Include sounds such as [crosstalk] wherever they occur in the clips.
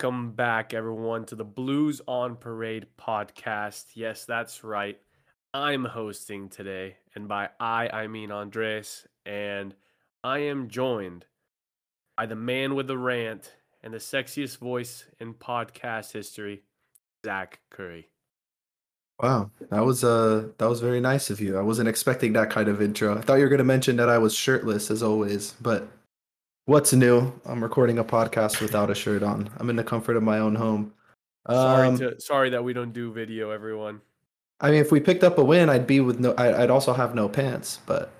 Welcome back, everyone, to the Blues on Parade podcast. Yes, that's right. I'm hosting today, and by I, I mean Andres, and I am joined by the man with the rant and the sexiest voice in podcast history, Zach Curry. Wow, that was uh that was very nice of you. I wasn't expecting that kind of intro. I thought you were going to mention that I was shirtless as always, but what's new? I'm recording a podcast without a shirt on. I'm in the comfort of my own home. Sorry Um, to sorry that we don't do video, everyone. I mean, if we picked up a win, I'd be with no. I, I'd also have no pants, but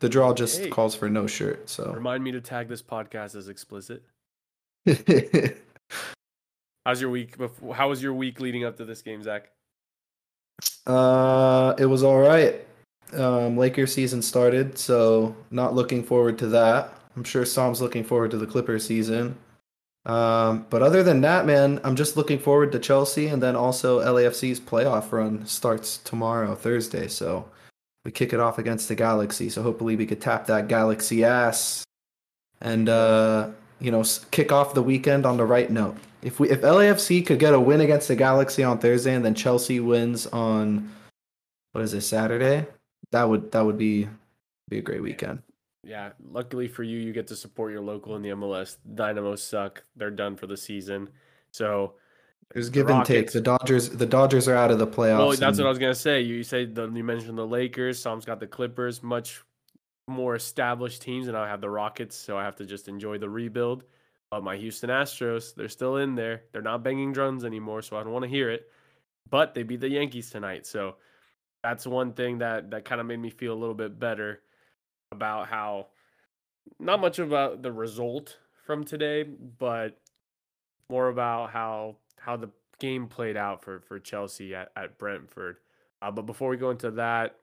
the draw just Hey. calls for no shirt. So [laughs] Remind me to tag this podcast as explicit. How's your week? How was your week leading up to this game, Zach? uh, it was all right. Um, Lakers season started, so not looking forward to that. I'm sure Sam's looking forward to the Clipper season. Um, but other than that, man, I'm just looking forward to Chelsea, and then also LAFC's playoff run starts tomorrow, Thursday. So we kick it off against the Galaxy. So hopefully we could tap that Galaxy ass, and uh, you know, kick off the weekend on the right note. If we if LAFC could get a win against the Galaxy on Thursday, and then Chelsea wins on what is it Saturday, that would that would be be a great weekend. Yeah, luckily for you, you get to support your local in the MLS. Dynamos suck; they're done for the season. So, There's give and take. The Dodgers the Dodgers are out of the playoffs. well, that's what I was gonna say. You said the, you mentioned the Lakers. Sam's got the Clippers, much more established teams, and I have the Rockets. So I have to just enjoy the rebuild. But my Houston Astros, they're still in there. They're not banging drums anymore, so I don't want to hear it. But they beat the Yankees tonight, so that's one thing that that kind of made me feel a little bit better about how not much about the result from today, but more about how how the game played out for for Chelsea at, at Brentford. Uh, but before we go into that,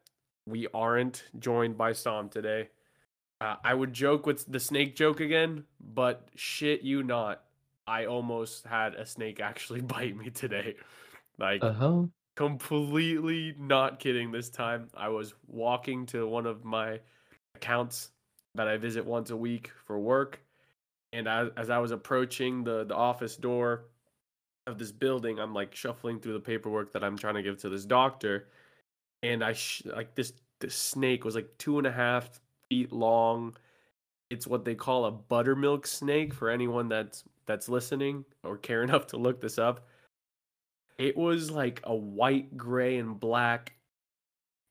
we aren't joined by Sam today. Uh, I would joke with the snake joke again, but shit you not, I almost had a snake [laughs] actually bite me today. Like Uh-huh. completely not kidding this time. I was walking to one of my accounts that I visit once a week for work, and as, as I was approaching the the office door of this building, I'm like shuffling through the paperwork that I'm trying to give to this doctor, and I sh- like this this snake was like two and a half feet long. It's what they call a buttermilk snake for anyone that's that's listening or care [laughs] enough to look this up. It was like a white, gray, and black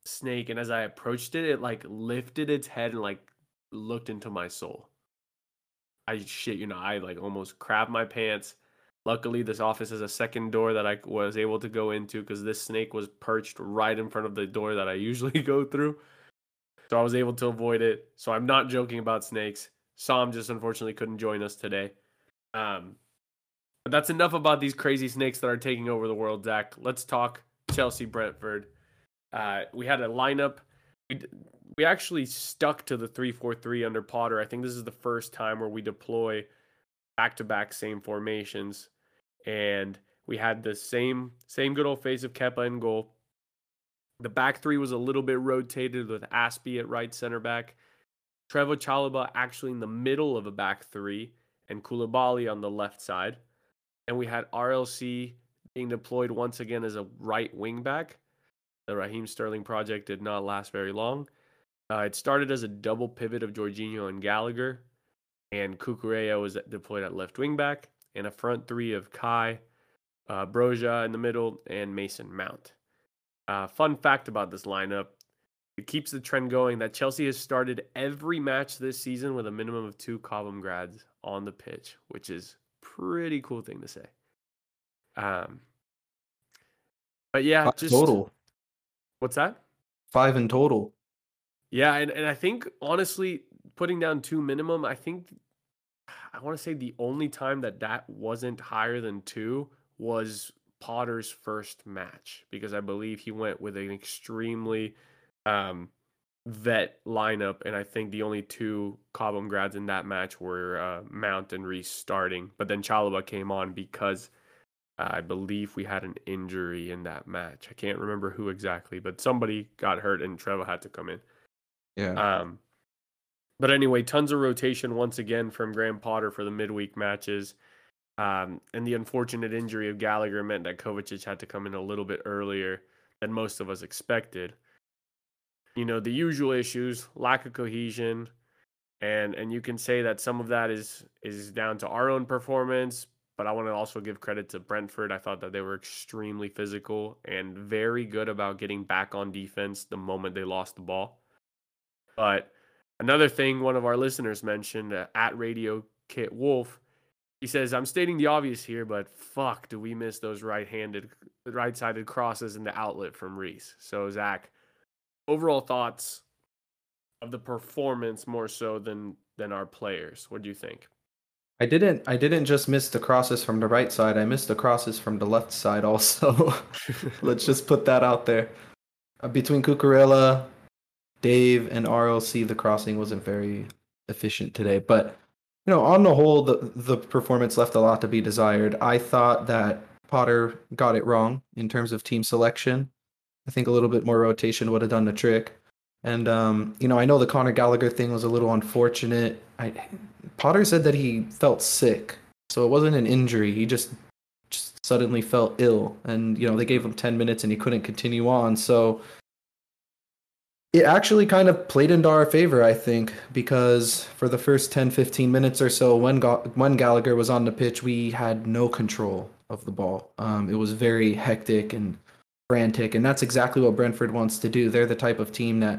snake, and as I approached it, it like lifted its head and like looked into my soul. I shit you know, I like almost crapped my pants. Luckily, this office has a second door that I was able to go into because this snake was perched right in front of the door that I [laughs] usually go through. So I was able to avoid it. So I'm not joking about snakes. Sam just unfortunately couldn't join us today. Um, but that's enough about these crazy snakes that are taking over the world, Zach. Let's talk Chelsea Brentford. Uh, we had a lineup. We, we actually stuck to the 3 4 3 under Potter. I think this is the first time where we deploy back to back same formations. And we had the same same good old face of Kepa in goal. The back three was a little bit rotated with Azpi at right center back. Trevoh Chalobah actually in the middle of a back three, and Koulibaly on the left side. And we had RLC being deployed once again as a right wing back. The Raheem Sterling project did not last very long. Uh, it started as a double pivot of Jorginho and Gallagher, and Cucurella was deployed at left wing back, and a front three of Kai, uh, Broja in the middle, and Mason Mount. Uh, fun fact about this lineup it keeps the trend going that Chelsea has started every match this season with a minimum of two Cobham grads on the pitch, which is pretty cool thing to say. Um, but yeah, Five just total. What's that? Five in total. Yeah, and, and I think honestly, putting down two minimum, I think I want to say the only time that that wasn't higher than two was Potter's first match because I believe he went with an extremely um, vet lineup, and I think the only two Cobham grads in that match were uh, Mount and Reece starting, but then Chalobah came on because I believe we had an injury in that match. I can't remember who exactly, but somebody got hurt and Trevoh had to come in. Yeah. Um, but anyway, tons of rotation once again from Graham Potter for the midweek matches. Um, and the unfortunate injury of Gallagher meant that Kovacic had to come in a little bit earlier than most of us expected. You know, the usual issues, lack of cohesion, and and you can say that some of that is is down to our own performance, but I want to also give credit to Brentford. I thought that they were extremely physical and very good about getting back on defense the moment they lost the ball. But another thing one of our listeners mentioned uh, at Radio Kit Wolf he says, I'm stating the obvious here, but fuck, do we miss those right handed, right sided crosses in the outlet from Reece? So, Zach, overall thoughts of the performance more so than than our players. What do you think? I didn't I didn't just miss the crosses from the right side. I missed the crosses from the left side also. [laughs] Let's just put that out there. Uh, between Cucurella, Dave, and RLC, the crossing wasn't very efficient today, but you know, on the whole, the the performance left a lot to be desired. I thought that Potter got it wrong in terms of team selection. I think a little bit more rotation would have done the trick. And um, you know, I know the Conor Gallagher thing was a little unfortunate. I, Potter said that he felt sick, so it wasn't an injury. He just just suddenly felt ill, and you know, they gave him ten minutes and he couldn't continue on. So it actually kind of played into our favor, I think, because for the first 10, 15 minutes or so, when Ga- when Gallagher was on the pitch, we had no control of the ball. Um, it was very hectic and frantic, and that's exactly what Brentford wants to do. They're the type of team that,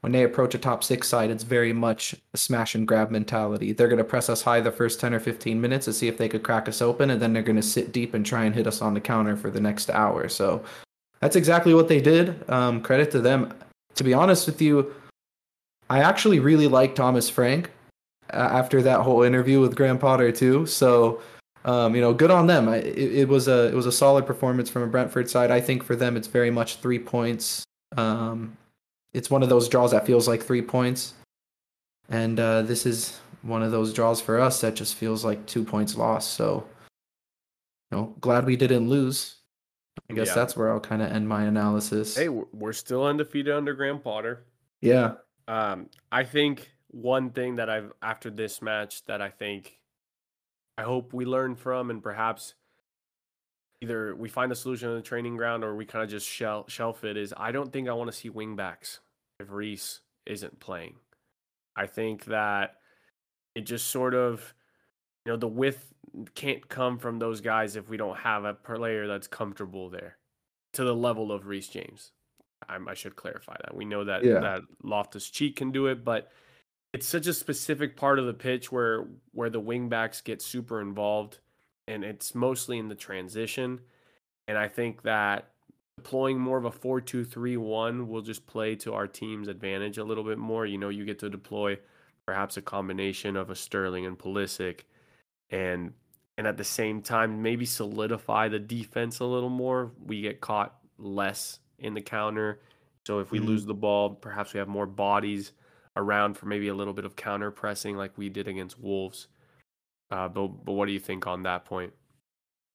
when they approach a top six side, it's very much a smash and grab mentality. They're going to press us high the first 10 or 15 minutes to see if they could crack us open, and then they're going to sit deep and try and hit us on the counter for the next hour. So that's exactly what they did. Um, credit to them to be honest with you, I actually really like Thomas Frank uh, after that whole interview with Graham Potter too. So, um, you know, good on them. I, it, it, was a it was a solid performance from a Brentford side. I think for them, it's very much three points. Um, it's one of those draws that feels like three points, and uh, this is one of those draws for us that just feels like two points lost. So, you know, glad we didn't lose. I guess yeah. that's where I'll kind of end my analysis. Hey, we're still undefeated under Graham Potter. Yeah. Um, I think one thing that I've after this match that I think I hope we learn from and perhaps either we find a solution on the training ground or we kind of just shell, shelf it is I don't think I want to see wingbacks if Reece isn't playing. I think that it just sort of you know the width can't come from those guys if we don't have a player that's comfortable there to the level of Reece James. I, I should clarify that. We know that yeah. that Loftus Cheek can do it, but it's such a specific part of the pitch where where the wingbacks get super involved, and it's mostly in the transition. And I think that deploying more of a 4-2-3-1 will just play to our team's advantage a little bit more. You know, you get to deploy perhaps a combination of a Sterling and Pulisic and and at the same time maybe solidify the defense a little more. We get caught less in the counter. So if we mm-hmm. lose the ball, perhaps we have more bodies around for maybe a little bit of counter pressing like we did against Wolves. Uh, but but what do you think on that point?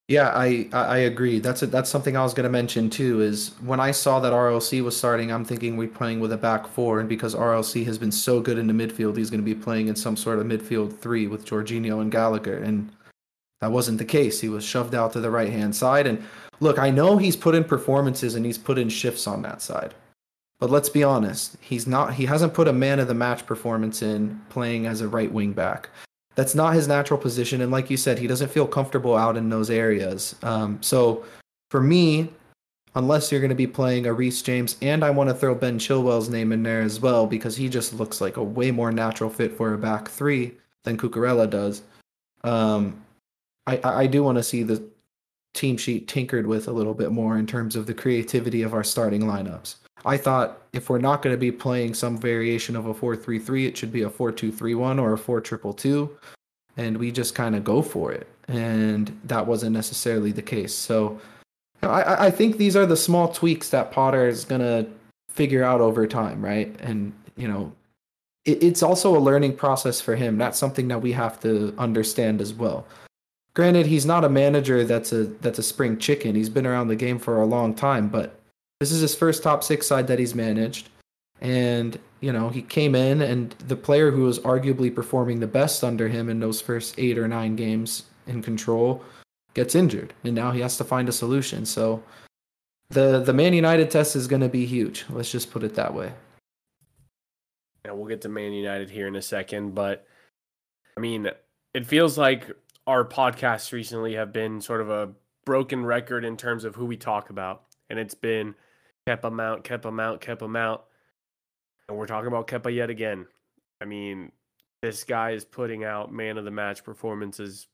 Yeah, I I agree. That's a, that's something I was going to mention too. Is when I saw that RLC was starting, I'm thinking we're playing with a back four, and because RLC has been so good in the midfield, he's going to be playing in some sort of midfield three with Jorginho and Gallagher, and that wasn't the case. He was shoved out to the right hand side, and look, I know he's put in performances and he's put in shifts on that side, but let's be honest, he's not. He hasn't put a man of the match performance in playing as a right wing back that's not his natural position. And like you said, he doesn't feel comfortable out in those areas. Um, so for me, unless you're going to be playing a Reece James, and I want to throw Ben Chilwell's name in there as well because he just looks like a way more natural fit for a back three than Cucurella does. Um, I, I do want to see the team sheet tinkered with a little bit more in terms of the creativity of our starting lineups. I thought if we're not going to be playing some variation of a 4-3-3, it should be a 4-2-3-1 or a 4-2-2, and we just kind of go for it. And that wasn't necessarily the case. So I, I think these are the small tweaks that Potter is going to figure out over time, right? And you know, it, it's also a learning process for him. That's something that we have to understand as well. Granted, he's not a manager that's a that's a spring chicken. He's been around the game for a long time, but this is his first top six side that he's managed. And, you know, he came in and the player who was arguably performing the best under him in those first eight or nine games in control, gets injured, and now he has to find a solution. So the the Man United test is going to be huge. Let's just put it that way. And we'll get to Man United here in a second, but I mean, it feels like our podcasts recently have been sort of a broken record in terms of who we talk about, and it's been Kepa Mount, Kepa Mount, Kepa Mount, and we're talking about Kepa yet again. I mean, this guy is putting out man of the match performances.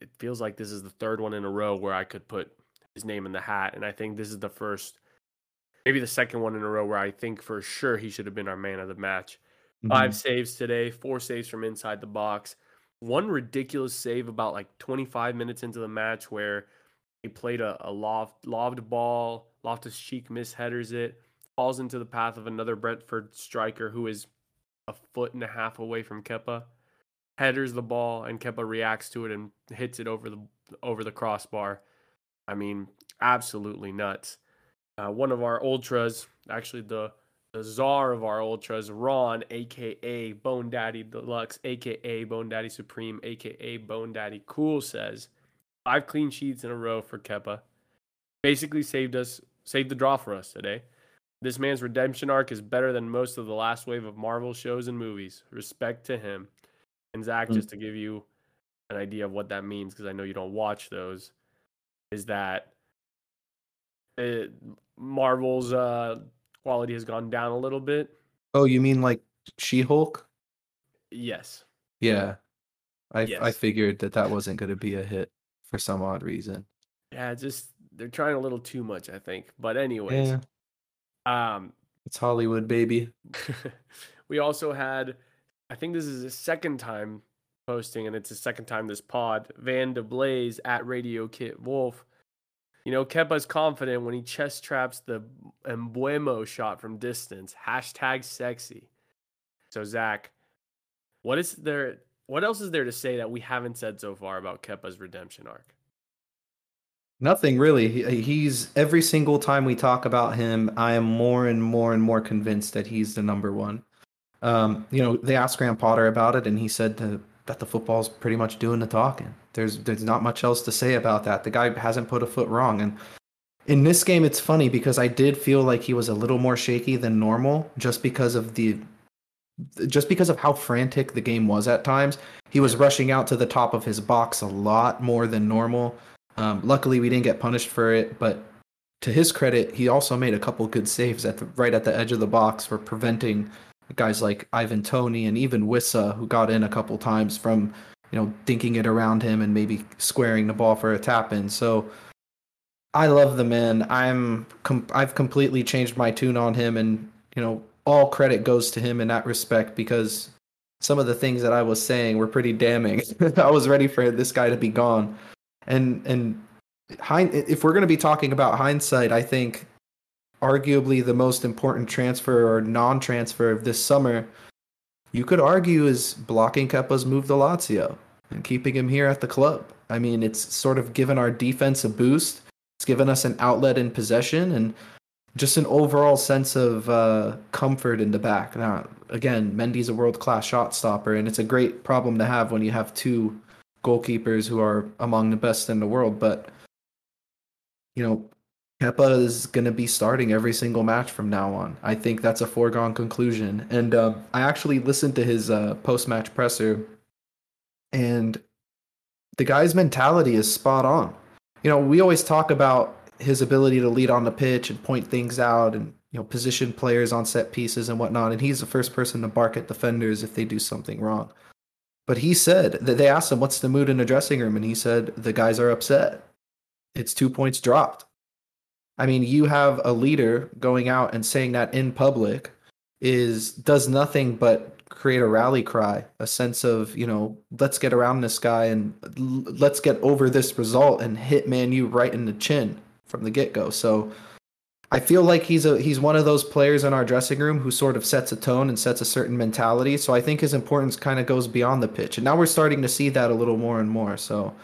It feels like this is the third one in a row where I could put his name in the hat, and I think this is the first, maybe the second one in a row where I think for sure he should have been our man of the match. Mm-hmm. Five saves today, four saves from inside the box. One ridiculous save about like 25 minutes into the match where he played a, a loft, lobbed ball. Loftus Cheek misheaders it, falls into the path of another Brentford striker who is a foot and a half away from Kepa, headers the ball, and Kepa reacts to it and hits it over the over the crossbar. I mean, absolutely nuts. Uh, one of our ultras, actually the the czar of our ultras, Ron, aka Bone Daddy Deluxe, aka Bone Daddy Supreme, aka Bone Daddy Cool, says five clean sheets in a row for Kepa. Basically saved us, saved the draw for us today. This man's redemption arc is better than most of the last wave of Marvel shows and movies. Respect to him. And Zach, mm-hmm. just to give you an idea of what that means, because I know you don't watch those, is that it, Marvel's uh, quality has gone down a little bit. Oh, you mean like She Hulk? Yes. Yeah, I yes. I figured that that wasn't going to be a hit for some odd reason. Yeah, just they're trying a little too much, I think. But anyways, yeah. Um, it's Hollywood, baby. [laughs] we also had, I think this is the second time posting, and it's the second time this pod. Van de Blaze at Radio Kit Wolf. You know, Kepa's confident when he chest traps the Mbeumo shot from distance. Hashtag sexy. So Zach, what is there? What else is there to say that we haven't said so far about Kepa's redemption arc? Nothing really. He, he's every single time we talk about him, I am more and more and more convinced that he's the number one. Um, you know, they asked Graham Potter about it, and he said to, that the football's pretty much doing the talking. There's there's not much else to say about that. The guy hasn't put a foot wrong, and in this game, it's funny because I did feel like he was a little more shaky than normal, just because of the just because of how frantic the game was at times. He was rushing out to the top of his box a lot more than normal. Um, luckily, we didn't get punished for it, but to his credit, he also made a couple good saves at the, right at the edge of the box for preventing guys like Ivan Toney and even Wissa, who got in a couple times from you know dinking it around him and maybe squaring the ball for a tap in. So I love the man. I'm com- I've completely changed my tune on him, and you know all credit goes to him in that respect because some of the things that I was saying were pretty damning. [laughs] I was ready for this guy to be gone and and if we're going to be talking about hindsight, I think arguably the most important transfer or non-transfer of this summer, you could argue is blocking Kepa's move to Lazio and keeping him here at the club. I mean, it's sort of given our defense a boost. It's given us an outlet in possession and just an overall sense of uh, comfort in the back. Now, again, Mendy's a world-class shot stopper, and it's a great problem to have when you have two goalkeepers who are among the best in the world. But you know, Kepa is going to be starting every single match from now on. I think that's a foregone conclusion. And uh, I actually listened to his uh, post-match presser, and the guy's mentality is spot on. You know, we always talk about his ability to lead on the pitch and point things out and you know position players on set pieces and whatnot and he's the first person to bark at defenders if they do something wrong but he said that they asked him, What's the mood in the dressing room? And he said, The guys are upset. It's two points dropped. I mean, you have a leader going out and saying that in public is does nothing but create a rally cry, a sense of, you know, let's get around this guy and let's get over this result and hit Man U right in the chin from the get go. So I feel like he's a he's one of those players in our dressing room who sort of sets a tone and sets a certain mentality. So I think his importance kind of goes beyond the pitch. And now we're starting to see that a little more and more. So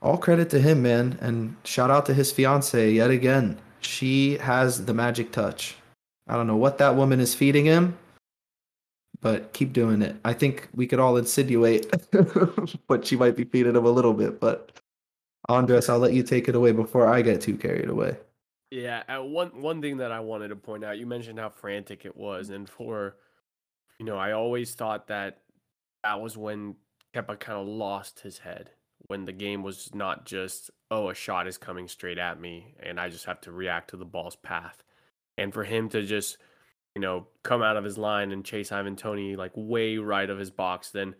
all credit to him, man, and shout out to his fiance yet again. She has the magic touch. I don't know what that woman is feeding him, but keep doing it. I think we could all insinuate [laughs] what she might be feeding him a little bit, but Andres, I'll let you take it away before I get too carried away. Yeah, uh, one one thing that I wanted to point out, you mentioned how frantic it was, and for you know, I always thought that that was when Kepa kind of lost his head when the game was not just oh a shot is coming straight at me and I just have to react to the ball's path, and for him to just you know come out of his line and chase Ivan Toney like way right of his box, then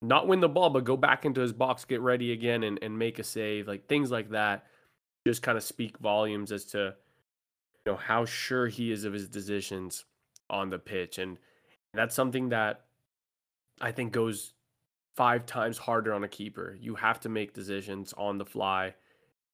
not win the ball but go back into his box, get ready again, and and make a save, like things like that just kind of speak volumes as to you know how sure he is of his decisions on the pitch and that's something that I think goes five times harder on a keeper. You have to make decisions on the fly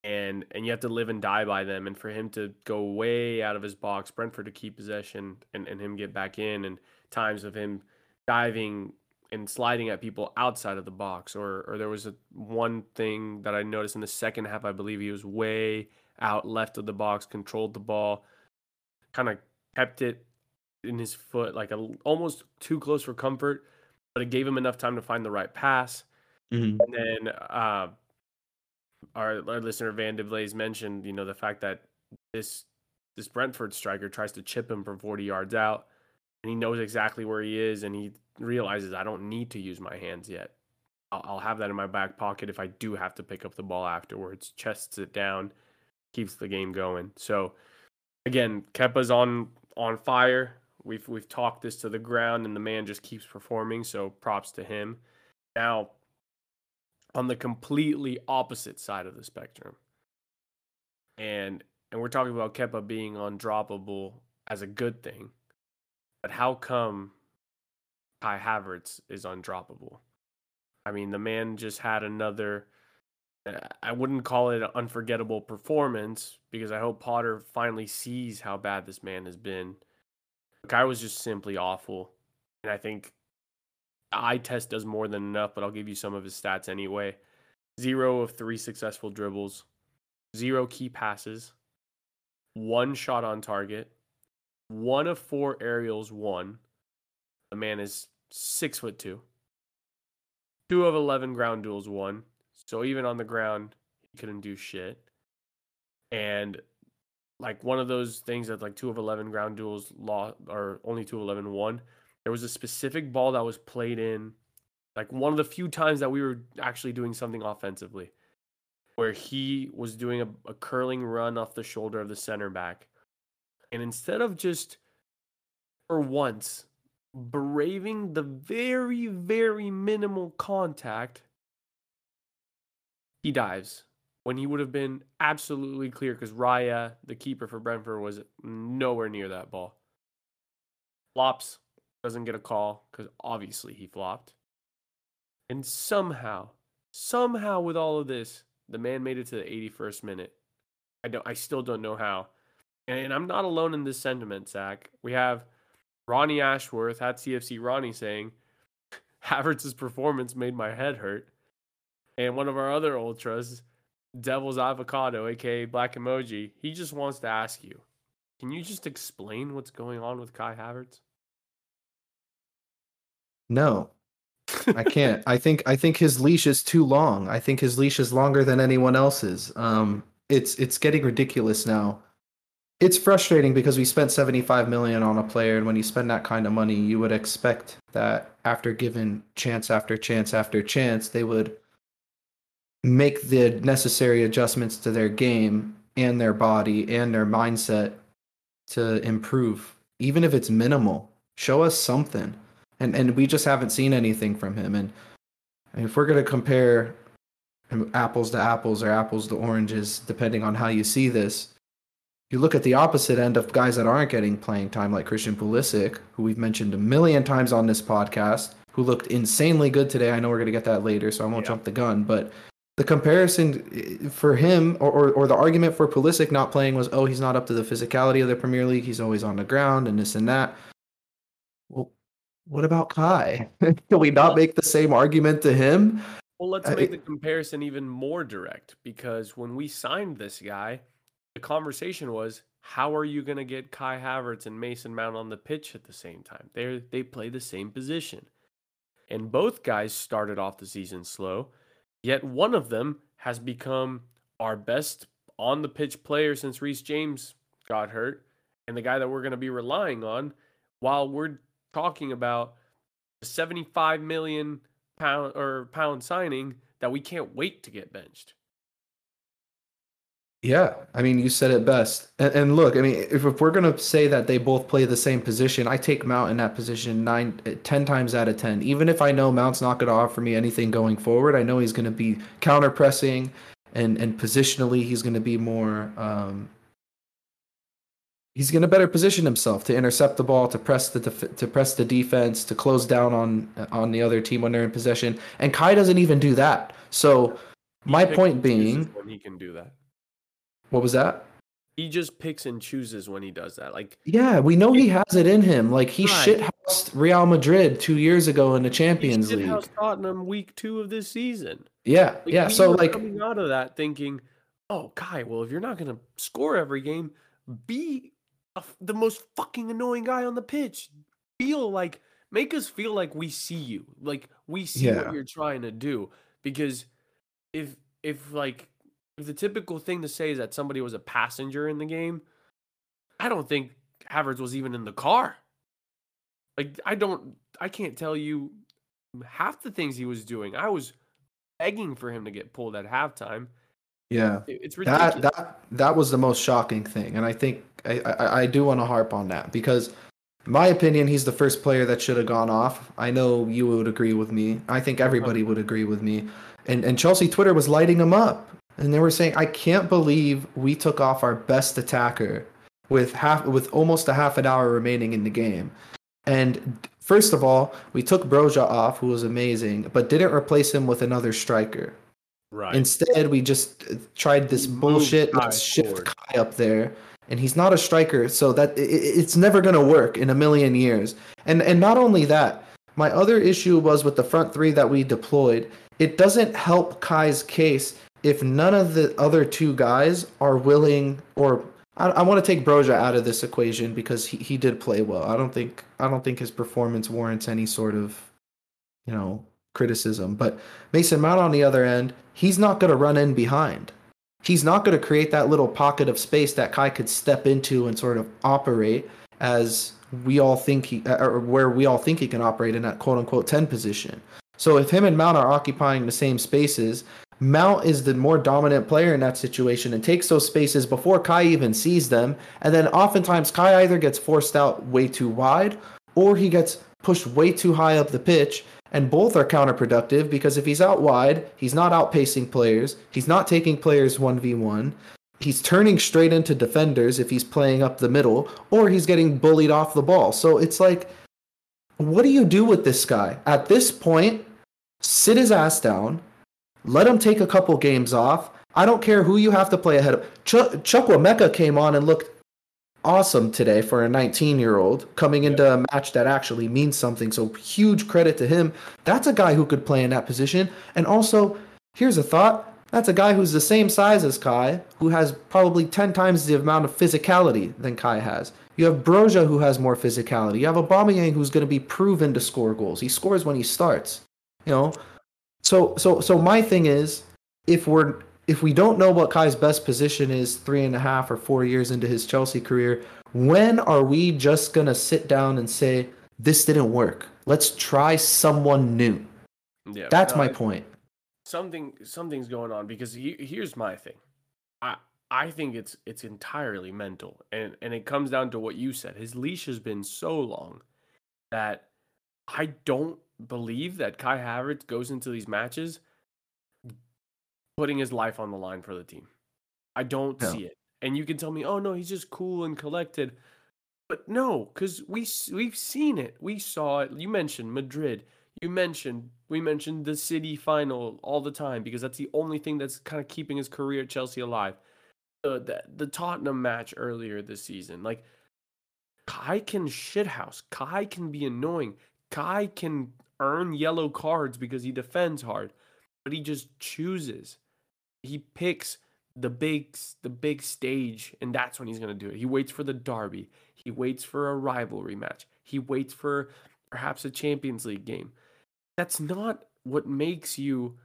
and and you have to live and die by them and for him to go way out of his box, Brentford to keep possession and, and him get back in and times of him diving and sliding at people outside of the box. Or or there was a one thing that I noticed in the second half. I believe he was way out left of the box, controlled the ball, kind of kept it in his foot, like a, almost too close for comfort, but it gave him enough time to find the right pass. Mm-hmm. And then uh, our, our listener Van de Blaze mentioned, you know, the fact that this this Brentford striker tries to chip him from 40 yards out, and he knows exactly where he is, and he realizes I don't need to use my hands yet. I'll, I'll have that in my back pocket if I do have to pick up the ball afterwards. Chests it down, keeps the game going. So again, Kepa's on on fire. We've we've talked this to the ground, and the man just keeps performing. So props to him. Now, on the completely opposite side of the spectrum, and and we're talking about Kepa being undroppable as a good thing, but how come Kai Havertz is undroppable. I mean, the man just had another. Uh, I wouldn't call it an unforgettable performance because I hope Potter finally sees how bad this man has been. Kai was just simply awful. And I think eye test does more than enough, but I'll give you some of his stats anyway. Zero of three successful dribbles, zero key passes, one shot on target, one of four aerials won. The man is six foot two. Two of 11 ground duels won. So even on the ground, he couldn't do shit. And like one of those things that like two of 11 ground duels lost or only two of 11 won. There was a specific ball that was played in like one of the few times that we were actually doing something offensively where he was doing a, a curling run off the shoulder of the center back. And instead of just for once braving the very, very minimal contact, he dives when he would have been absolutely clear because Raya, the keeper for Brentford, was nowhere near that ball. Flops, doesn't get a call because obviously he flopped. And somehow, somehow with all of this, the man made it to the 81st minute. I don't I still don't know how. And I'm not alone in this sentiment, Zach. We have Ronnie Ashworth at CFC Ronnie saying, [laughs] Havertz's performance made my head hurt. And one of our other ultras, Devil's Avocado, aka Black Emoji, he just wants to ask you, can you just explain what's going on with Kai Havertz? No. I can't. I think I think his leash is too long. I think his leash is longer than anyone else's. Um it's it's getting ridiculous now it's frustrating because we spent 75 million on a player and when you spend that kind of money you would expect that after given chance after chance after chance they would make the necessary adjustments to their game and their body and their mindset to improve even if it's minimal. Show us something. And and we just haven't seen anything from him. And if we're going to compare apples to apples or apples to oranges depending on how you see this you look at the opposite end of guys that aren't getting playing time, like Christian Pulisic, who we've mentioned a million times on this podcast, who looked insanely good today. I know we're going to get that later, so I won't yeah. jump the gun. But the comparison eh, for him, or, or, or the argument for Pulisic not playing was, oh, he's not up to the physicality of the Premier League. He's always on the ground and this and that. Well, what about Kai? [laughs] Can we not make the same argument to him? Well, let's make the comparison even more direct because when we signed this guy, the conversation was how are you going to get Kai Havertz and Mason Mount on the pitch at the same time? They they play the same position. And both guys started off the season slow, yet one of them has become our best on the pitch player since Reece James got hurt and the guy that we're going to be relying on while we're talking about a 75 million pound or pound signing that we can't wait to get benched. Yeah, I mean, you said it best. And, and look, I mean, if, if we're gonna say that they both play the same position, I take Mount in that position nine, ten times out of ten. Even if I know Mount's not gonna offer me anything going forward, I know he's gonna be counter pressing, and and positionally he's gonna be more. Um, he's gonna better position himself to intercept the ball, to press the def- to press the defense, to close down on on the other team when they're in possession. And Kai doesn't even do that. So my point being, when he can do that. What was that? He just picks and chooses when he does that. Like Yeah, we know he has it in him. Like he Right. shithoused Real Madrid two years ago in the he Champions shit League. Tottenham week two of this season. Yeah, Like, yeah. So like, coming out of that thinking, oh, Kai, well, if you're not gonna score every game, be a the most fucking annoying guy on the pitch. Feel like make us feel like we see you, like we see Yeah. what you're trying to do. Because if if like if the typical thing to say is that somebody was a passenger in the game, I don't think Havertz was even in the car. Like I don't, I can't tell you half the things he was doing. I was begging for him to get pulled at halftime. yeah, It- It's ridiculous. that that that was the most shocking thing, and I think I I, I do want to harp on that because, in my opinion, he's the first player that should have gone off. I know you would agree with me. I think everybody would agree with me, and and Chelsea Twitter was lighting him up, and they were saying, "I can't believe we took off our best attacker with half with almost a half an hour remaining in the game." And first of all, we took Broja off, who was amazing, but didn't replace him with another striker. right. Instead, we just tried this bullshit. Let's shift forward. Kai up there, and he's not a striker, so that i- i- it's never gonna work in a million years. And and not only that, my other issue was with the front three that we deployed. It doesn't help Kai's case if none of the other two guys are willing or. I, I want to take Broja out of this equation because he, he did play well. I don't think I don't think his performance warrants any sort of, you know, criticism. But Mason Mount on the other end, he's not going to run in behind. He's not going to create that little pocket of space that Kai could step into and sort of operate as we all think he, uh, or where we all think he can operate in that quote unquote 10 position. So if him and Mount are occupying the same spaces, Mount is the more dominant player in that situation and takes those spaces before Kai even sees them. And then oftentimes Kai either gets forced out way too wide or he gets pushed way too high up the pitch. And both are counterproductive because if he's out wide, he's not outpacing players, he's not taking players 1v1, he's turning straight into defenders if he's playing up the middle, or he's getting bullied off the ball. So it's like, what do you do with this guy? At this point, sit his ass down, let him take a couple games off. I don't care who you have to play ahead of. Ch- Chukwuemeka came on and looked awesome today for a 19 year old coming into a match that actually means something. So huge credit to him. That's a guy who could play in that position. And also, here's a thought. That's a guy who's the same size as Kai, who has probably 10 times the amount of physicality than Kai has. You have Broja who has more physicality. You have Aubameyang who's going to be proven to score goals. He scores when he starts. You know, so so so my thing is, if we're if we don't know what Kai's best position is three and a half or four years into his Chelsea career, when are we just gonna sit down and say this didn't work? Let's try someone new. yeah, That's no, my point. something something's going on because he, here's my thing. I I think it's it's entirely mental and and it comes down to what you said. His leash has been so long that I don't believe that Kai Havertz goes into these matches putting his life on the line for the team. I don't No. see it. And you can tell me, "Oh no, he's just cool and collected." But no, cuz we we've seen it. We saw it. You mentioned Madrid. You mentioned we mentioned the City final all the time because that's the only thing that's kind of keeping his career at Chelsea alive. The, the the Tottenham match earlier this season, like Kai can shithouse. Kai can be annoying. Kai can earn yellow cards because he defends hard, but he just chooses. He picks the big the big stage, and that's when he's gonna do it. He waits for the derby. He waits for a rivalry match. He waits for perhaps a Champions League game. That's not what makes you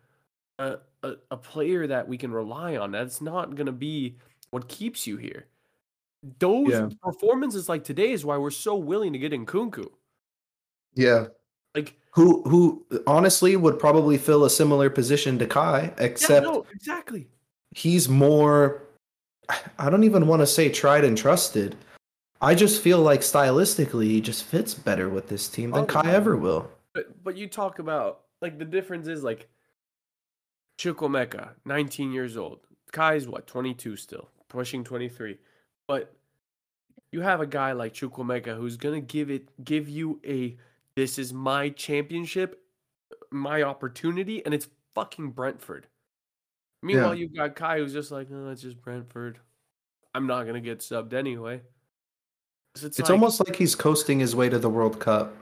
a, a, a player that we can rely on. That's not gonna be what keeps you here. Those Yeah. performances like today is why we're so willing to get in Nkunku. Yeah. Like Who who honestly would probably fill a similar position to Kai, yeah, except no, exactly. he's more I don't even want to say tried and trusted. I just feel like stylistically he just fits better with this team than Oh, Kai yeah. ever will. But but you talk about like the difference is like Chukwuemeka, 19 years old. Kai's what, 22 still, pushing 23. But you have a guy like Chukwuemeka who's gonna give it give you a this is my championship, my opportunity, and it's fucking Brentford. Meanwhile, you've got Kai who's just like, oh, it's just Brentford. I'm not gonna get subbed anyway. It's, like- almost like he's coasting his way to the World Cup.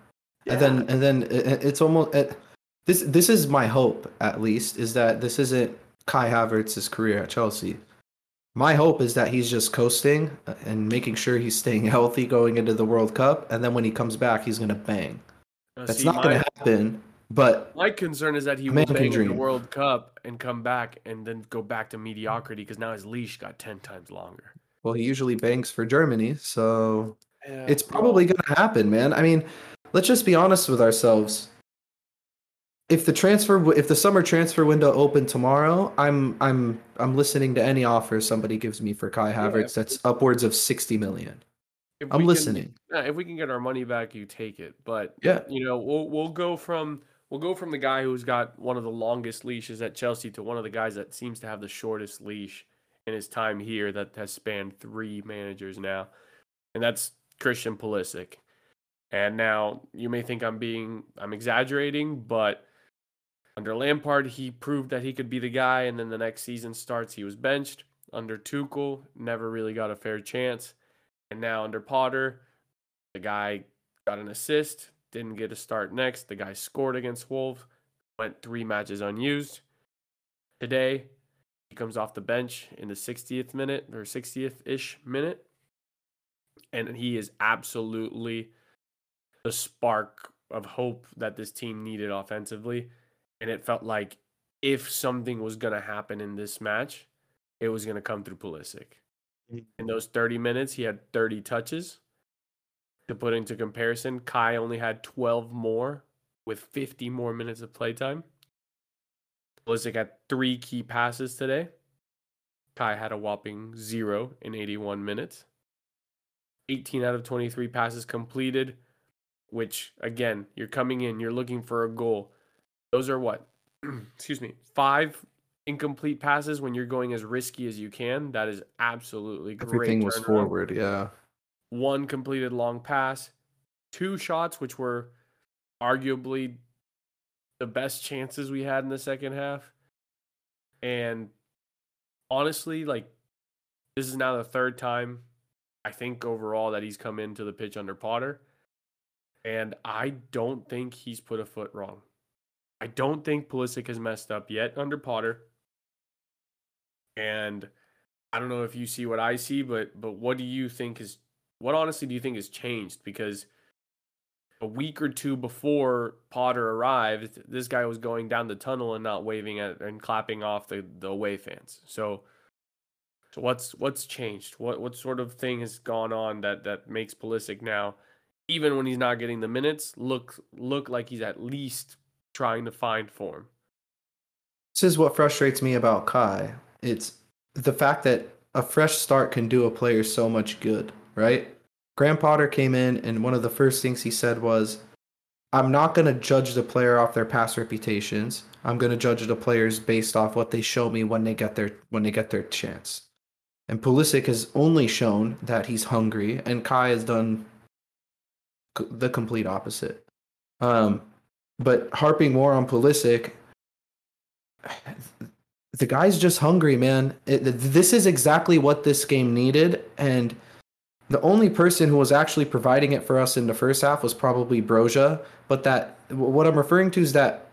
yeah, And then and then it- it- it's almost it, this this is my hope at least is that this isn't Kai Havertz's career at Chelsea. My hope is that he's just coasting uh, and making sure he's staying [laughs] healthy going into the World Cup and then when he comes back he's going to bang. That's see, not going to happen, but My concern is that he will bang in the. World Cup and come back and then go back to mediocrity because now his leash got ten times longer. well he usually bangs for Germany, so it's probably going to happen, man. I mean, let's just be honest with ourselves. If the transfer, if the summer transfer window opened tomorrow, I'm, I'm, I'm listening to any offer somebody gives me for Kai Yeah, Havertz. That's upwards of sixty million. If I'm we can- listening. yeah, if we can get our money back, you take it. But Yeah, you know, we'll we'll go from we'll go from the guy who's got one of the longest leashes at Chelsea to one of the guys that seems to have the shortest leash in his time here that has spanned three managers now, and that's Christian Pulisic. And now you may think I'm being I'm exaggerating, but under Lampard he proved that he could be the guy, and then the next season starts he was benched. Under Tuchel, never really got a fair chance, and now under Potter, the guy got an assist, didn't get a start next. The guy scored against Wolves, went three matches unused. Today, he comes off the bench in the 60th minute or 60th ish minute, and he is absolutely the spark of hope that this team needed offensively. And it felt like if something was going to happen in this match, it was going to come through Pulisic. In those 30 minutes, he had 30 touches. To put into comparison, Kai only had 12 more with 50 more minutes of playtime. Pulisic had three key passes today. Kai had a whopping zero in 81 minutes. 18 out of 23 passes completed, which, again, you're coming in, you're looking for a goal. Those are what? [clears throat] Excuse me. Five incomplete passes when you're going as risky as you can. That is absolutely great. everything was forward. Yeah, one completed long pass, two shots, which were arguably the best chances we had in the second half. And honestly, like, this is now the third time I think overall that he's come into the pitch under Potter. And I don't think he's put a foot wrong. I don't think Pulisic has messed up yet under Potter. And I don't know if you see what I see, but but what do you think is what honestly do you think has changed? Because a week or two before Potter arrived, this guy was going down the tunnel and not waving at and clapping off the, the away fans. So so what's what's changed? What what sort of thing has gone on that that makes Pulisic now, even when he's not getting the minutes, look look like he's at least trying to find form? this is what frustrates me about Kai. It's the fact that a fresh start can do a player so much good, right? Graham Potter came in, and one of the first things he said was, I'm not going to judge the player off their past reputations. I'm going to judge the players based off what they show me when they get their when they get their chance. And Pulisic has only shown that he's hungry, and Kai has done the complete opposite. Um, but harping more on Pulisic, the guy's just hungry, man. It, this is exactly what this game needed, and the only person who was actually providing it for us in the first half was probably Broja. But that what I'm referring to is that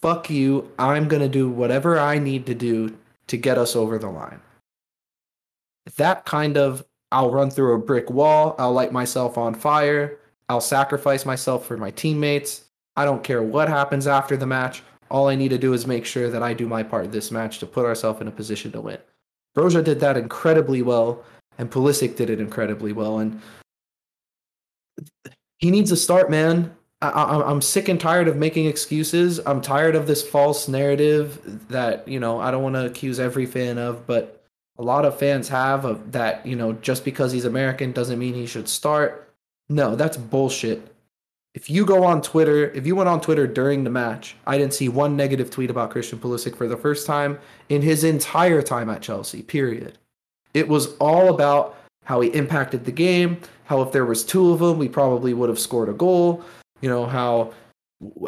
fuck you. I'm gonna do whatever I need to do to get us over the line. that kind of I'll run through a brick wall, I'll light myself on fire, I'll sacrifice myself for my teammates. I don't care what happens after the match. All I need to do is make sure that I do my part this match to put ourselves in a position to win. Broja did that incredibly well, and Pulisic did it incredibly well. And he needs a start, man. I, am sick and tired of making excuses. I'm tired of this false narrative that you know I don't want to accuse every fan of, but a lot of fans have of that. You know, just because he's American doesn't mean he should start. No, that's bullshit. If you go on Twitter, if you went on Twitter during the match, I didn't see one negative tweet about Christian Pulisic for the first time in his entire time at Chelsea. Period. It was all about how he impacted the game, how if there was two of them, we probably would have scored a goal. You know how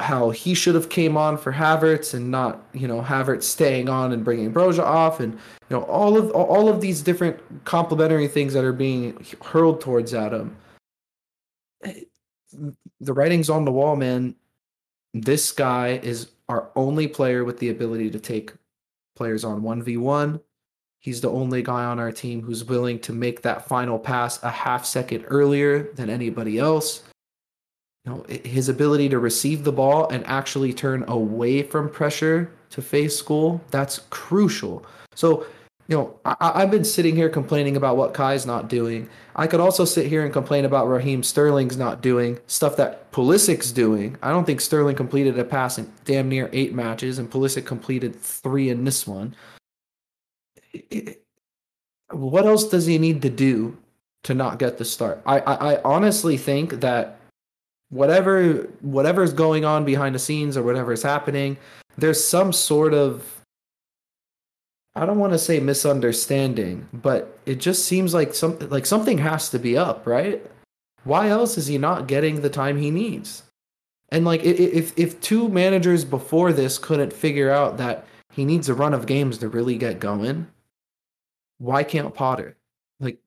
how he should have came on for Havertz and not you know Havertz staying on and bringing Broja off, and you know all of all of these different complementary things that are being hurled towards Adam. The writing's on the wall, man. This guy is our only player with the ability to take players on 1v1 He's the only guy on our team who's willing to make that final pass a half second earlier than anybody else. You know, his ability to receive the ball and actually turn away from pressure to face School, that's crucial. So, you know, I, have been sitting here complaining about what Kai's not doing. I could also sit here and complain about Raheem Sterling's not doing stuff that Pulisic's doing. I don't think Sterling completed a pass in damn near eight matches, and Pulisic completed three in this one what else does he need to do to not get the start? I, I, I honestly think that whatever whatever's going on behind the scenes or whatever is happening, there's some sort of I don't want to say misunderstanding, but it just seems like some like something has to be up, right? Why else is he not getting the time he needs? And like if if two managers before this couldn't figure out that he needs a run of games to really get going, why can't Potter? Like,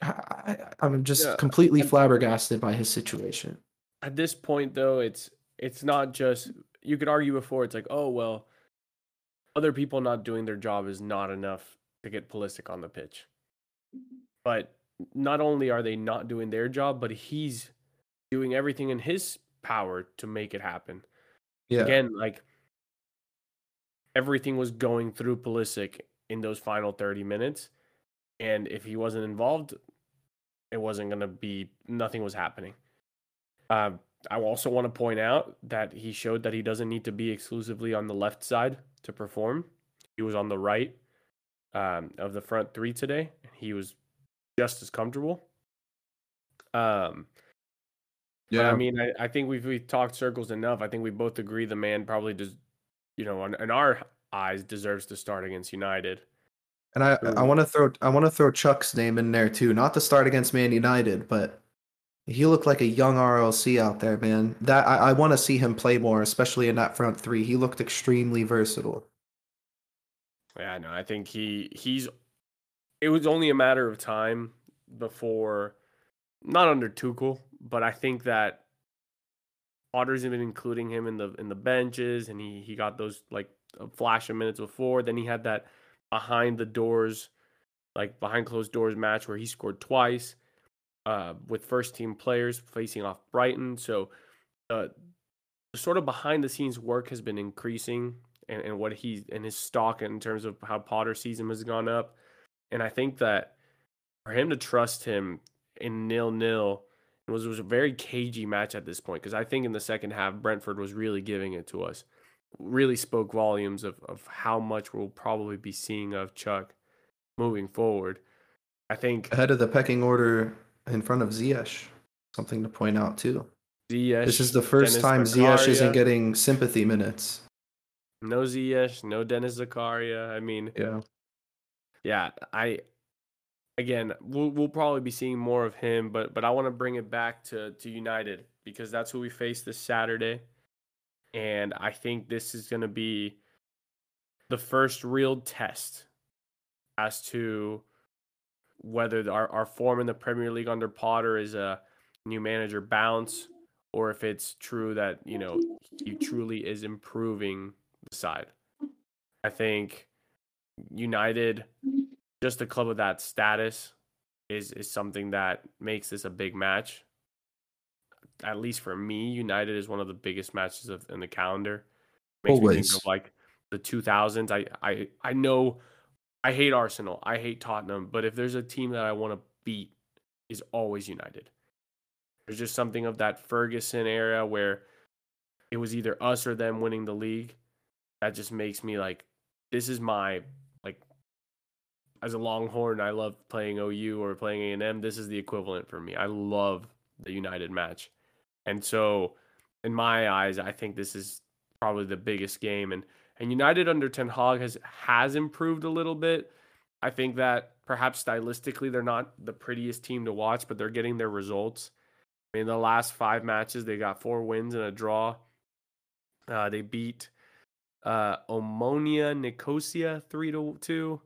I, am just yeah. completely flabbergasted by his situation. At this point, though, it's it's not just you could argue before. It's like, oh well, other people not doing their job is not enough to get Pulisic on the pitch. But not only are they not doing their job, but he's doing everything in his power to make it happen. Yeah. Again, like everything was going through Pulisic in those final 30 minutes. And if he wasn't involved, it wasn't going to be, nothing was happening. Uh, I also want to point out that he showed that he doesn't need to be exclusively on the left side to perform. He was on the right um, of the front three today. He was just as comfortable. Um, yeah, I mean, I, I think we've we've talked circles enough. I think we both agree the man probably does, you know, in, in our eyes deserves to start against United. And I, I want to throw I want to throw Chuck's name in there too, not to start against Man United, but he looked like a young RLC out there, man. That I, I want to see him play more, especially in that front three. He looked extremely versatile. Yeah, no, I think he he's. It was only a matter of time before, not under Tuchel, but I think that Potter's been including him in the in the benches, and he he got those like a flash of minutes before. Then he had that behind the doors, like behind closed doors match where he scored twice uh, with first team players facing off Brighton. So uh, sort of behind the scenes work has been increasing and, and what he and his stock in terms of how Potter sees him has gone up. And I think that for him to trust him in nil nil was was a very cagey match at this point because I think in the second half Brentford was really giving it to us really spoke volumes of, of how much we'll probably be seeing of Chuck moving forward. I think ahead of the pecking order in front of Ziyech, something to point out too. Ziyech, this is the first Dennis time Ziyech isn't getting sympathy minutes. No Ziyech, no Denis Zakaria. I mean, yeah, yeah. I again, we'll we'll probably be seeing more of him, but but I want to bring it back to to United because that's who we face this Saturday. And I think this is going to be the first real test as to whether our, our form in the Premier League under Potter is a new manager bounce or if it's true that, you know, he truly is improving the side. I think United just a club of that status is is something that makes this a big match. At least for me, United is one of the biggest matches of in the calendar. Makes me think Always. of like the 2000s. I I I know I hate Arsenal. I hate Tottenham, but if there's a team that I want to beat is always United. There's just something of that Ferguson era where it was either us or them winning the league. That just makes me like this is my like as a Longhorn, I love playing OU or playing A&M. This is the equivalent for me. I love the United match. And so in my eyes, I think this is probably the biggest game and and United under Ten Hag has has improved a little bit. I think that perhaps stylistically they're not the prettiest team to watch, but they're getting their results. I mean, the last five matches they got four wins and a draw. Uh, they beat uh, Omonia Nicosia three to two,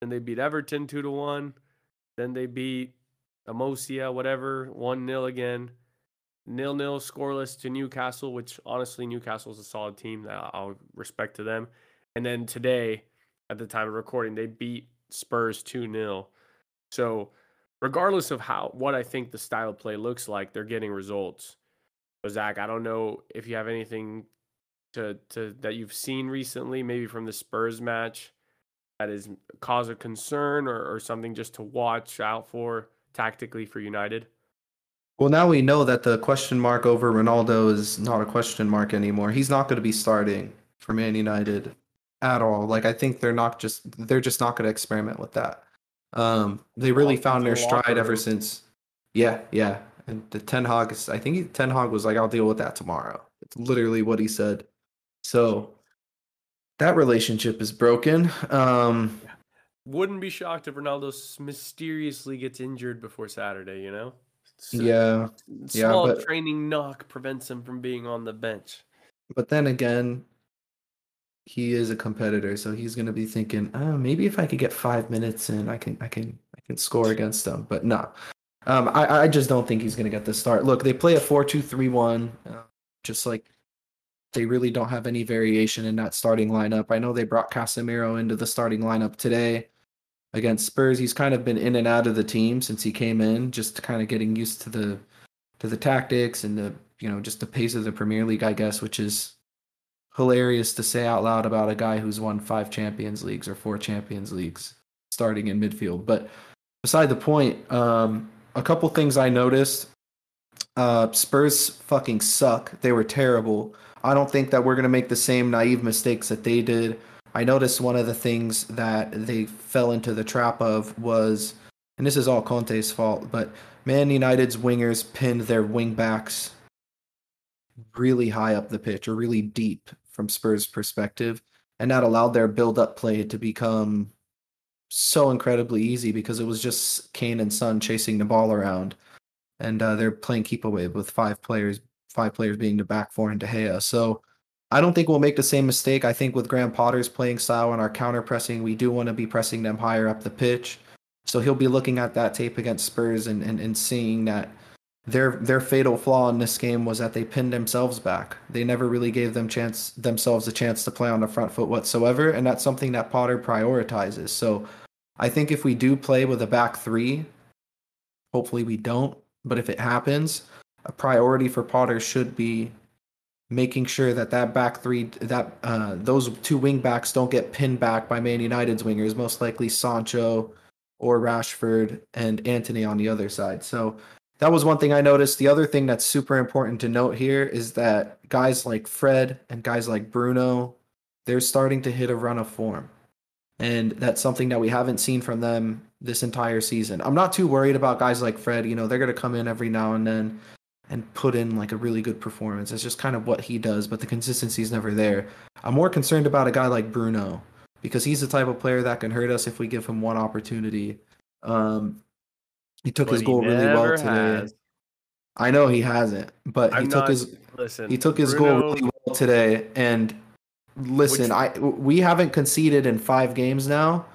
and they beat Everton two to one. Then they beat Amosia, whatever, one 0 again. Nil nil scoreless to Newcastle, which honestly Newcastle is a solid team that I'll respect to them. And then today, at the time of recording, they beat Spurs two 0 So regardless of how what I think the style of play looks like, they're getting results. So Zach, I don't know if you have anything to to that you've seen recently, maybe from the Spurs match, that is cause of concern or, or something just to watch out for tactically for United. Well, now we know that the question mark over Ronaldo is not a question mark anymore. He's not going to be starting for Man United at all. Like I think they're not just they're just not going to experiment with that. Um, they really found their stride ever since. Yeah, yeah. And the Ten Hag is. I think he, Ten Hag was like, "I'll deal with that tomorrow." It's literally what he said. So that relationship is broken. Um, Wouldn't be shocked if Ronaldo mysteriously gets injured before Saturday, you know? Yeah. yeah, Small but- training knock prevents him from being on the bench. But then again, he is a competitor, so he's gonna be thinking, oh, maybe if I could get five minutes in, I can, I can, I can score against them. But no, um, I, I just don't think he's gonna get the start. Look, they play a four-two-three-one, uh, just like they really don't have any variation in that starting lineup. I know they brought Casemiro into the starting lineup today against Spurs. He's kind of been in and out of the team since he came in, just kind of getting used to the to the tactics and the you know just the pace of the Premier League, I guess, which is hilarious to say out loud about a guy who's won five Champions Leagues or four Champions Leagues starting in midfield. But beside the point, um, a couple things I noticed. Uh, Spurs fucking suck. They were terrible. I don't think that we're gonna make the same naive mistakes that they did. I noticed one of the things that they fell into the trap of was, and this is all Conte's fault, but Man United's wingers pinned their wing backs really high up the pitch or really deep from Spurs' perspective. And that allowed their build up play to become so incredibly easy because it was just Kane and Son chasing the ball around. And uh, they're playing keep away with five players, five players being the back four and De Gea. So I don't think we'll make the same mistake. I think with Graham Potter's playing style and our counter pressing, we do want to be pressing them higher up the pitch. So he'll be looking at that tape against Spurs and, and, and seeing that their their fatal flaw in this game was that they pinned themselves back. They never really gave them chance themselves a chance to play on the front foot whatsoever, and that's something that Potter prioritizes. So I think if we do play with a back three, hopefully we don't, but if it happens, a priority for Potter should be making sure that that back three that uh, those two wing backs don't get pinned back by Man United's wingers, most likely Sancho or Rashford and Antony on the other side. So that was one thing I noticed. The other thing that's super important to note here is that guys like Fred and guys like Bruno, they're starting to hit a run of form. And that's something that we haven't seen from them this entire season. I'm not too worried about guys like Fred. You know, they're going to come in every now and then and put in like a really good performance. It's just kind of what he does, but the consistency is never there. I'm more concerned about a guy like Bruno because he's the type of player that can hurt us if we give him one opportunity. Um, he took But his he goal really well never today. I know he hasn't, but he I'm took not- his listen. he took his goal really well today. And listen, Which- I we haven't conceded in five games now.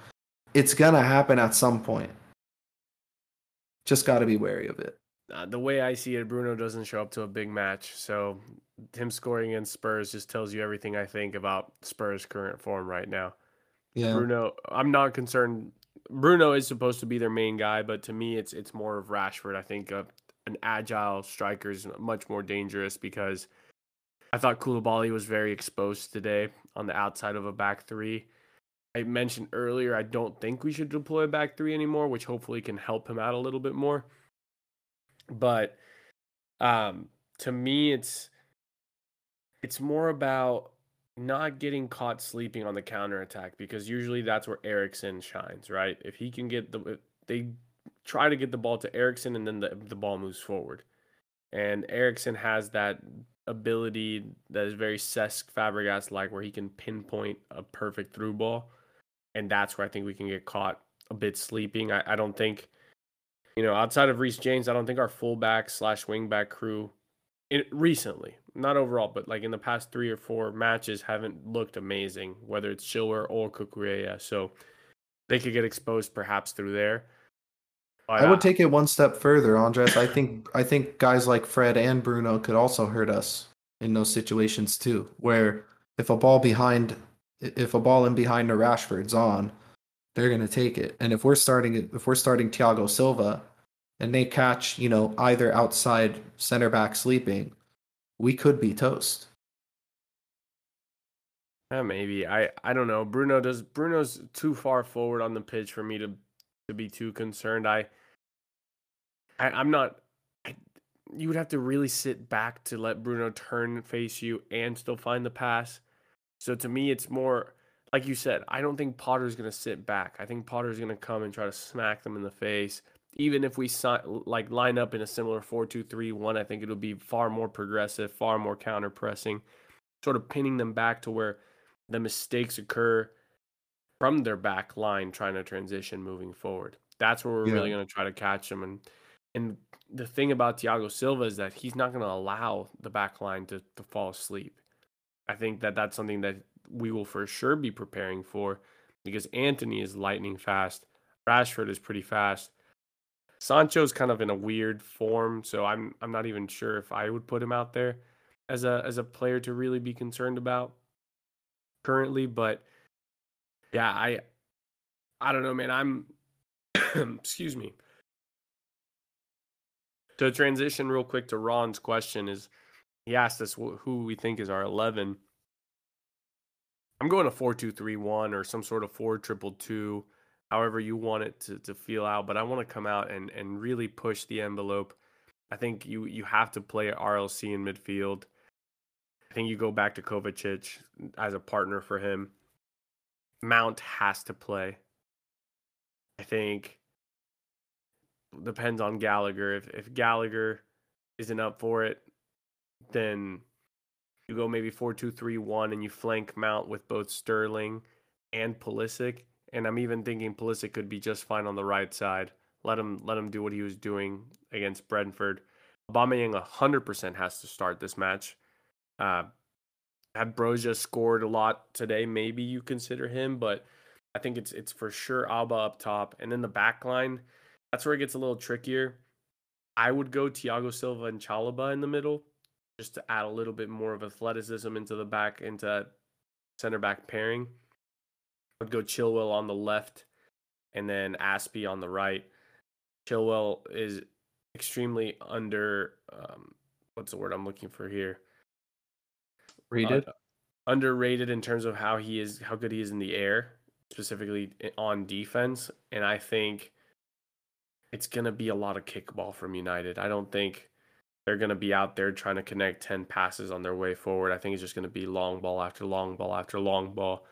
It's gonna happen at some point. Just got to be wary of it. Uh, the way I see it, Bruno doesn't show up to a big match, so him scoring in Spurs just tells you everything I think about Spurs' current form right now. Yeah, Bruno, I'm not concerned Bruno is supposed to be their main guy, but to me, it's it's more of Rashford. I think uh, an agile striker is much more dangerous because I thought Koulibaly was very exposed today on the outside of a back three. I mentioned earlier, I don't think we should deploy a back three anymore, which hopefully can help him out a little bit more. But um, to me, it's it's more about not getting caught sleeping on the counter attack because usually that's where Eriksen shines, right? If he can get the they try to get the ball to Eriksen and then the, the ball moves forward. And Eriksen has that ability that is very Cesc Fabregas like where he can pinpoint a perfect through ball. And that's where I think we can get caught a bit sleeping. I, I don't think, you know, outside of Reece James, I don't think our fullback slash wingback crew it, recently, not overall, but like in the past three or four matches haven't looked amazing, whether it's Chilwell or Cucurella. So they could get exposed perhaps through there. I would uh, take it one step further, Andres. I think I think guys like Fred and Bruno could also hurt us in those situations too, where if a ball behind if a ball in behind a Rashford's on, they're gonna take it. And if we're starting if we're starting Thiago Silva and they catch, you know, either outside center back sleeping, we could be toast. Yeah, maybe. I I don't know. Bruno does Bruno's too far forward on the pitch for me to to be too concerned. I, I am not. You would have to really sit back to let Bruno turn face you and still find the pass. So to me, it's more like you said. I don't think Potter's gonna sit back. I think Potter's gonna come and try to smack them in the face. Even if we like line up in a similar four-two-three-one, I think it'll be far more progressive, far more counter pressing, sort of pinning them back to where the mistakes occur from their back line trying to transition moving forward. That's where we're yeah. really going to try to catch them. And and the thing about Thiago Silva is that he's not going to allow the back line to, to fall asleep. I think that that's something that we will for sure be preparing for because Antony is lightning fast. Rashford is pretty fast. Sancho's kind of in a weird form, so I'm I'm not even sure if I would put him out there as a as a player to really be concerned about currently, but yeah, I I don't know, man. I'm [clears throat] excuse me. To transition real quick to Ron's question is he asked us who we think is our 11. I'm going to 4-2-3-1 or some sort of 4-2-2, however you want it to, to feel out, but I want to come out and and really push the envelope. I think you you have to play RLC in midfield. I think you go back to Kovacic as a partner for him. Mount has to play. I think depends on Gallagher. If if Gallagher isn't up for it, then you go maybe four two three one and you flank Mount with both Sterling and Pulisic. And I'm even thinking Pulisic could be just fine on the right side. Let him let him do what he was doing against Brentford. Aubameyang 100% has to start this match. Uh, had Broja scored a lot today, maybe you consider him, but I think it's it's for sure Auba up top, and then the back line. That's where it gets a little trickier. I would go Thiago Silva and Chalobah in the middle, just to add a little bit more of athleticism into the back into center back pairing. I would go Chilwell on the left, and then Azpi on the right. Chilwell is extremely under. Um, what's the word I'm looking for here? Rated? Uh, underrated in terms of how he is, how good he is in the air, specifically on defense. And I think it's going to be a lot of kickball from United. I don't think they're going to be out there trying to connect 10 passes on their way forward. I think it's just going to be long ball after long ball after long ball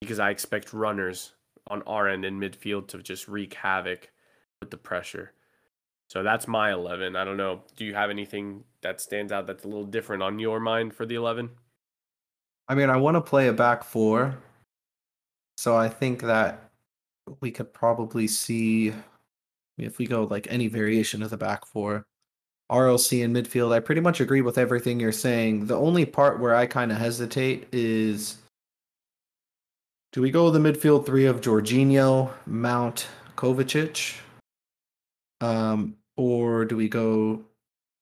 because I expect runners on our end in midfield to just wreak havoc with the pressure. So that's my 11. I don't know. Do you have anything that stands out that's a little different on your mind for the 11? I mean, I want to play a back four, so I think that we could probably see if we go like any variation of the back four. RLC in midfield, I pretty much agree with everything you're saying. The only part where I kind of hesitate is do we go the midfield three of Jorginho, Mount, Kovacic? Um, or do we go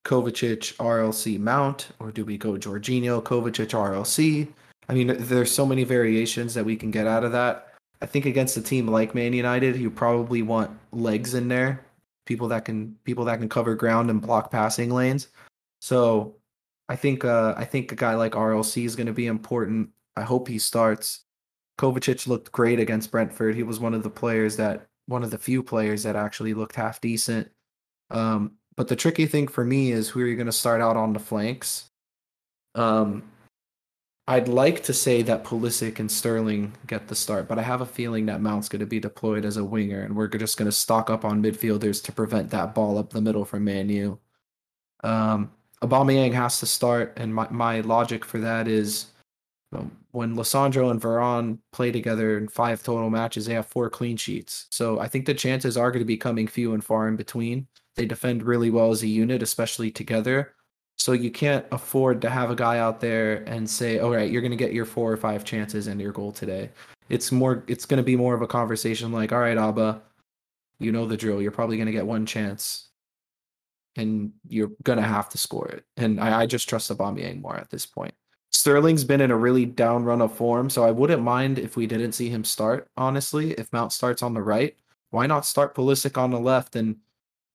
Kovacic, RLC, Mount, or do we go Jorginho, Kovacic, RLC? I mean, there's so many variations that we can get out of that. I think against a team like Man United, you probably want legs in there, people that can people that can cover ground and block passing lanes. So I think uh, I think a guy like RLC is going to be important. I hope he starts. Kovacic looked great against Brentford. He was one of the players that one of the few players that actually looked half decent. Um, but the tricky thing for me is who are you going to start out on the flanks? Um, I'd like to say that Pulisic and Sterling get the start, but I have a feeling that Mount's going to be deployed as a winger, and we're just going to stock up on midfielders to prevent that ball up the middle from Manu. Um, Aubameyang has to start, and my, my logic for that is um, when Lisandro and Varane play together in five total matches, they have four clean sheets. So I think the chances are going to be coming few and far in between. They defend really well as a unit, especially together. So you can't afford to have a guy out there and say, "All right, you're going to get your four or five chances and your goal today." It's more it's going to be more of a conversation like, "All right, Auba, you know the drill. You're probably going to get one chance and you're going to have to score it." And I, I just trust Aubameyang more at this point. Sterling's been in a really down run of form, so I wouldn't mind if we didn't see him start, honestly. If Mount starts on the right, why not start Pulisic on the left and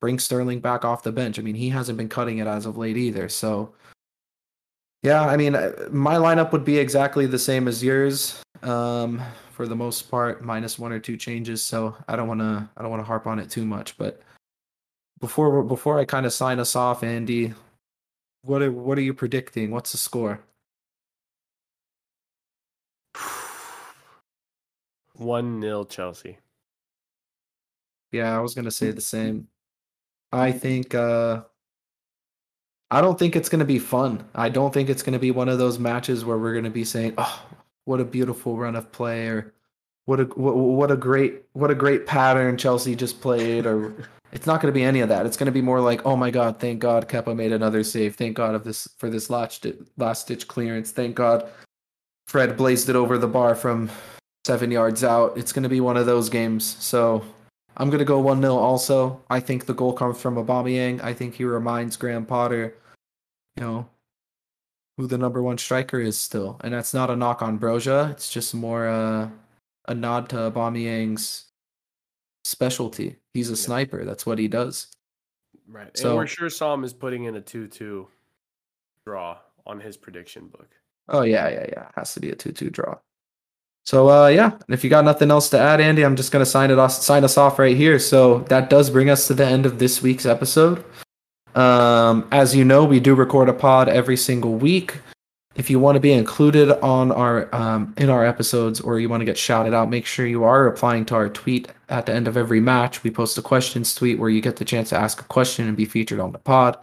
bring Sterling back off the bench. I mean, he hasn't been cutting it as of late either. So, yeah, I mean, uh, my lineup would be exactly the same as yours um, for the most part, minus one or two changes. So I don't want to I don't want to harp on it too much. But before before I kind of sign us off, Andy, what are what are you predicting? What's the score? One nil Chelsea. Yeah, I was gonna say the same. I think uh I don't think it's going to be fun. I don't think it's going to be one of those matches where we're going to be saying, "Oh, what a beautiful run of play," or "What a what, what a great what a great pattern Chelsea just played," or [laughs] it's not going to be any of that. It's going to be more like, "Oh my God, thank God Kepa made another save. Thank God of this for this last last stitch clearance. Thank God Fred blazed it over the bar from seven yards out." It's going to be one of those games. So I'm gonna go one 0 Also, I think the goal comes from Aubameyang. I think he reminds Graham Potter, you know, who the number one striker is still, and that's not a knock on Broja. It's just more uh, a nod to Aubameyang's specialty. He's a yeah. sniper. That's what he does. Right. So and we're sure Sam is putting in a two-two draw on his prediction book. Oh yeah, yeah, yeah. Has to be a two-two draw. So uh, yeah, if you got nothing else to add, Andy, I'm just gonna sign it off, sign us off right here. So that does bring us to the end of this week's episode. Um, as you know, we do record a pod every single week. If you want to be included on our um, in our episodes, or you want to get shouted out, make sure you are replying to our tweet at the end of every match. We post a questions tweet where you get the chance to ask a question and be featured on the pod.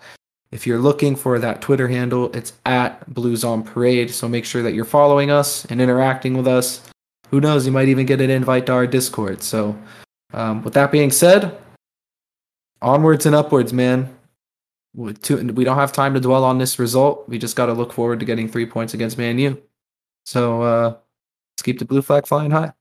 If you're looking for that Twitter handle, it's at Blues on Parade. So make sure that you're following us and interacting with us who knows? You might even get an invite to our Discord. So, um, with that being said, onwards and upwards, man. We don't have time to dwell on this result. We just got to look forward to getting three points against Man U. So, uh, let's keep the blue flag flying high.